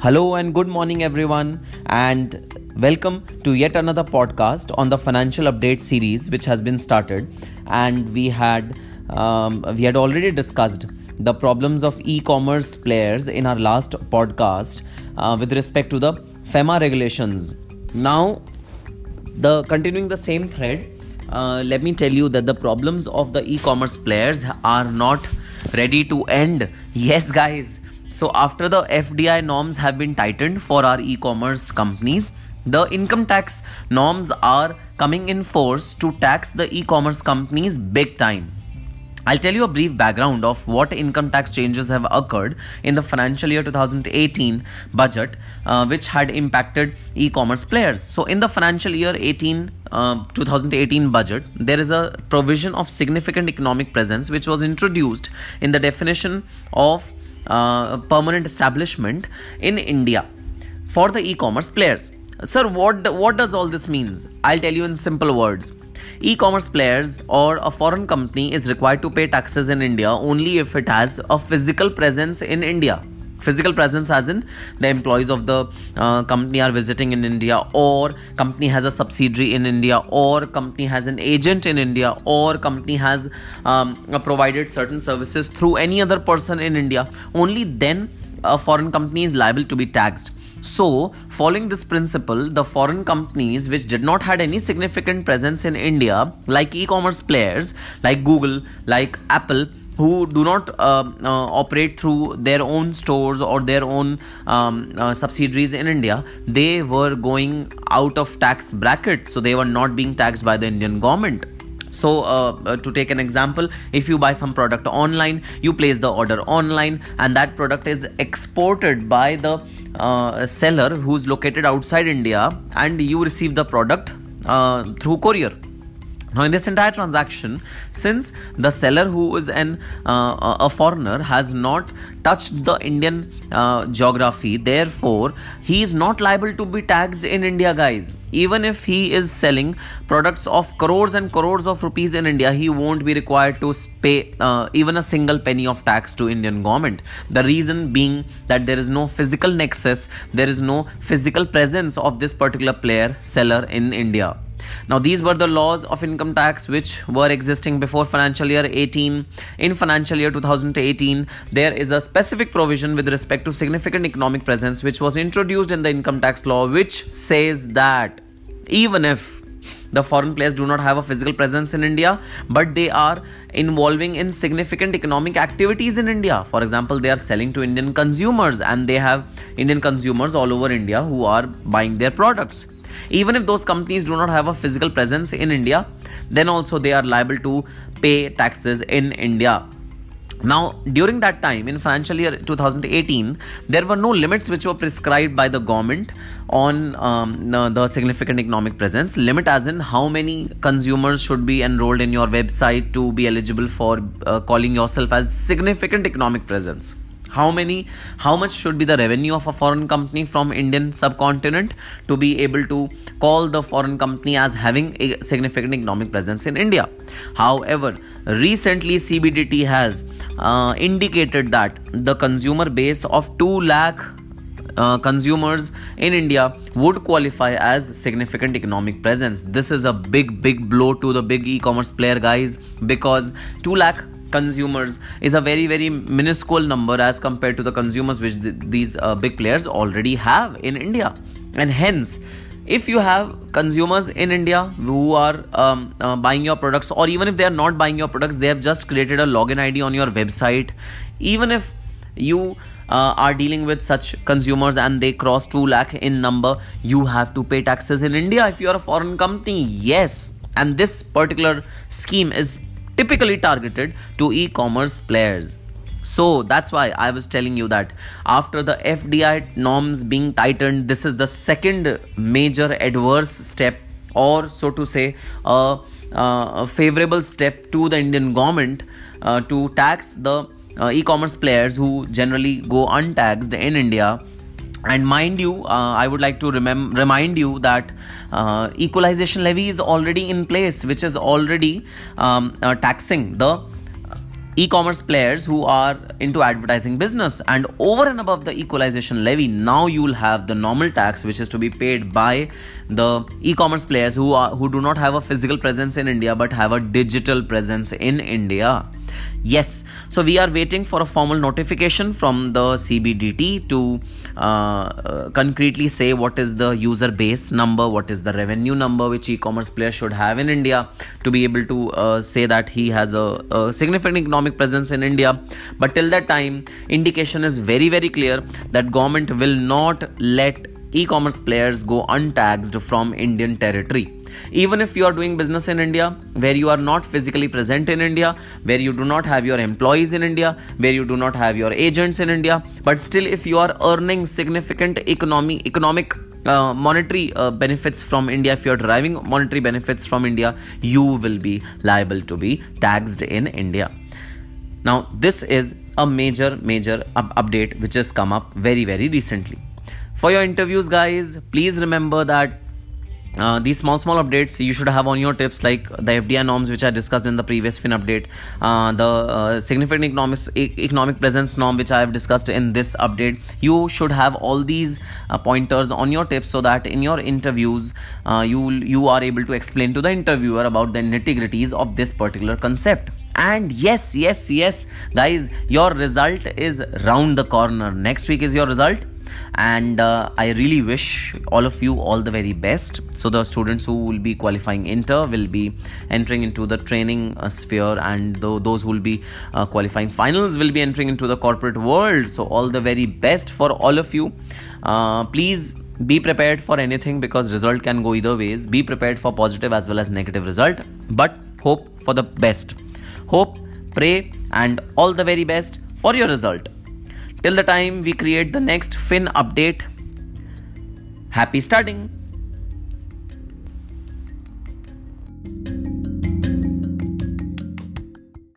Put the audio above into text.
Hello and good morning, everyone, and welcome to yet another podcast on the financial update series, which has been started. And we had um, we had already discussed the problems of e-commerce players in our last podcast uh, with respect to the FEMA regulations. Now, the continuing the same thread, uh, let me tell you that the problems of the e-commerce players are not ready to end. Yes, guys so, after the FDI norms have been tightened for our e commerce companies, the income tax norms are coming in force to tax the e commerce companies big time. I'll tell you a brief background of what income tax changes have occurred in the financial year 2018 budget, uh, which had impacted e commerce players. So, in the financial year 18 uh, 2018 budget, there is a provision of significant economic presence which was introduced in the definition of uh, permanent establishment in India for the e-commerce players. Sir, what what does all this means? I'll tell you in simple words. E-commerce players or a foreign company is required to pay taxes in India only if it has a physical presence in India physical presence as in the employees of the uh, company are visiting in india or company has a subsidiary in india or company has an agent in india or company has um, provided certain services through any other person in india only then a foreign company is liable to be taxed. So, following this principle, the foreign companies which did not had any significant presence in India, like e-commerce players like Google, like Apple, who do not uh, uh, operate through their own stores or their own um, uh, subsidiaries in India, they were going out of tax bracket, so they were not being taxed by the Indian government. So, uh, uh, to take an example, if you buy some product online, you place the order online, and that product is exported by the uh, seller who's located outside India, and you receive the product through courier now in this entire transaction since the seller who is an uh, a foreigner has not touched the indian uh, geography therefore he is not liable to be taxed in india guys. Even if he is selling products of crores and crores of rupees in india he won't be required to pay uh, even a single penny of tax to indian government. The reason being that there is no physical nexus there is no physical presence of this particular player seller in india now, these were the laws of income tax which were existing before financial year 18. In financial year 2018, there is a specific provision with respect to significant economic presence which was introduced in the income tax law, which says that even if the foreign players do not have a physical presence in India, but they are involving in significant economic activities in India. For example, they are selling to Indian consumers and they have Indian consumers all over India who are buying their products even if those companies do not have a physical presence in India, then also they are liable to pay taxes in India. Now, during that time in financial year 2018, there were no limits which were prescribed by the government on um, the significant economic presence. Limit as in how many consumers should be enrolled in your website to be eligible for uh, calling yourself as significant economic presence how many how much should be the revenue of a foreign company from indian subcontinent to be able to call the foreign company as having a significant economic presence in india however recently cbdt has uh, indicated that the consumer base of 2 lakh uh, consumers in India would qualify as significant economic presence. This is a big, big blow to the big e commerce player, guys, because 2 lakh consumers is a very very minuscule number as compared to the consumers which th- these uh, big players already have in india. And hence if you have consumers in india who are um, uh, buying your products or even if they are not buying your products they have just created a login id on your website. Even if you uh, are dealing with such consumers and they cross 2 lakh in number you have to pay taxes in india if you are a foreign company. Yes. And this particular scheme is typically targeted to e commerce players. So that's why I was telling you that after the FDI norms being tightened, this is the second major adverse step, or so to say, a, a favorable step to the Indian government uh, to tax the uh, e commerce players who generally go untaxed in India and mind you uh, i would like to remem- remind you that uh, equalization levy is already in place which is already um, uh, taxing the e-commerce players who are into advertising business. And over and above the equalization levy now you will have the normal tax which is to be paid by the e-commerce players who are who do not have a physical presence in india but have a digital presence in india yes. So we are waiting for a formal notification from the cbdt to uh, uh, concretely say what is the user base number what is the revenue number which e-commerce player should have in india to be able to uh, say that he has a, a significant economic presence in india. But till that time indication is very very clear that government will not let e-commerce players go untaxed from indian territory even if you are doing business in India where you are not physically present in India, where you do not have your employees in India, where you do not have your agents in India, but still if you are earning significant economy economic uh, monetary uh, benefits from India, if you're deriving monetary benefits from India, you will be liable to be taxed in India. Now, this is a major, major up- update which has come up very, very recently. For your interviews, guys, please remember that uh, these small small updates you should have on your tips like the FDI norms which I discussed in the previous fin update uh, the uh, significant economic economic presence norm which I have discussed in this update. You should have all these uh, pointers on your tips so that in your interviews uh, you you are able to explain to the interviewer about the nitty-gritties of this particular concept. And yes yes yes guys your result is round the corner. Next week is your result and uh, i really wish all of you all the very best. So the students who will be qualifying inter will be entering into the training uh, sphere and th- those who will be uh, qualifying finals will be entering into the corporate world. So all the very best for all of you. Uh, please be prepared for anything because result can go either ways. Be prepared for positive as well as negative result. But hope for the best. Hope pray and all the very best for your result Till the time we create the next fin update, happy studying!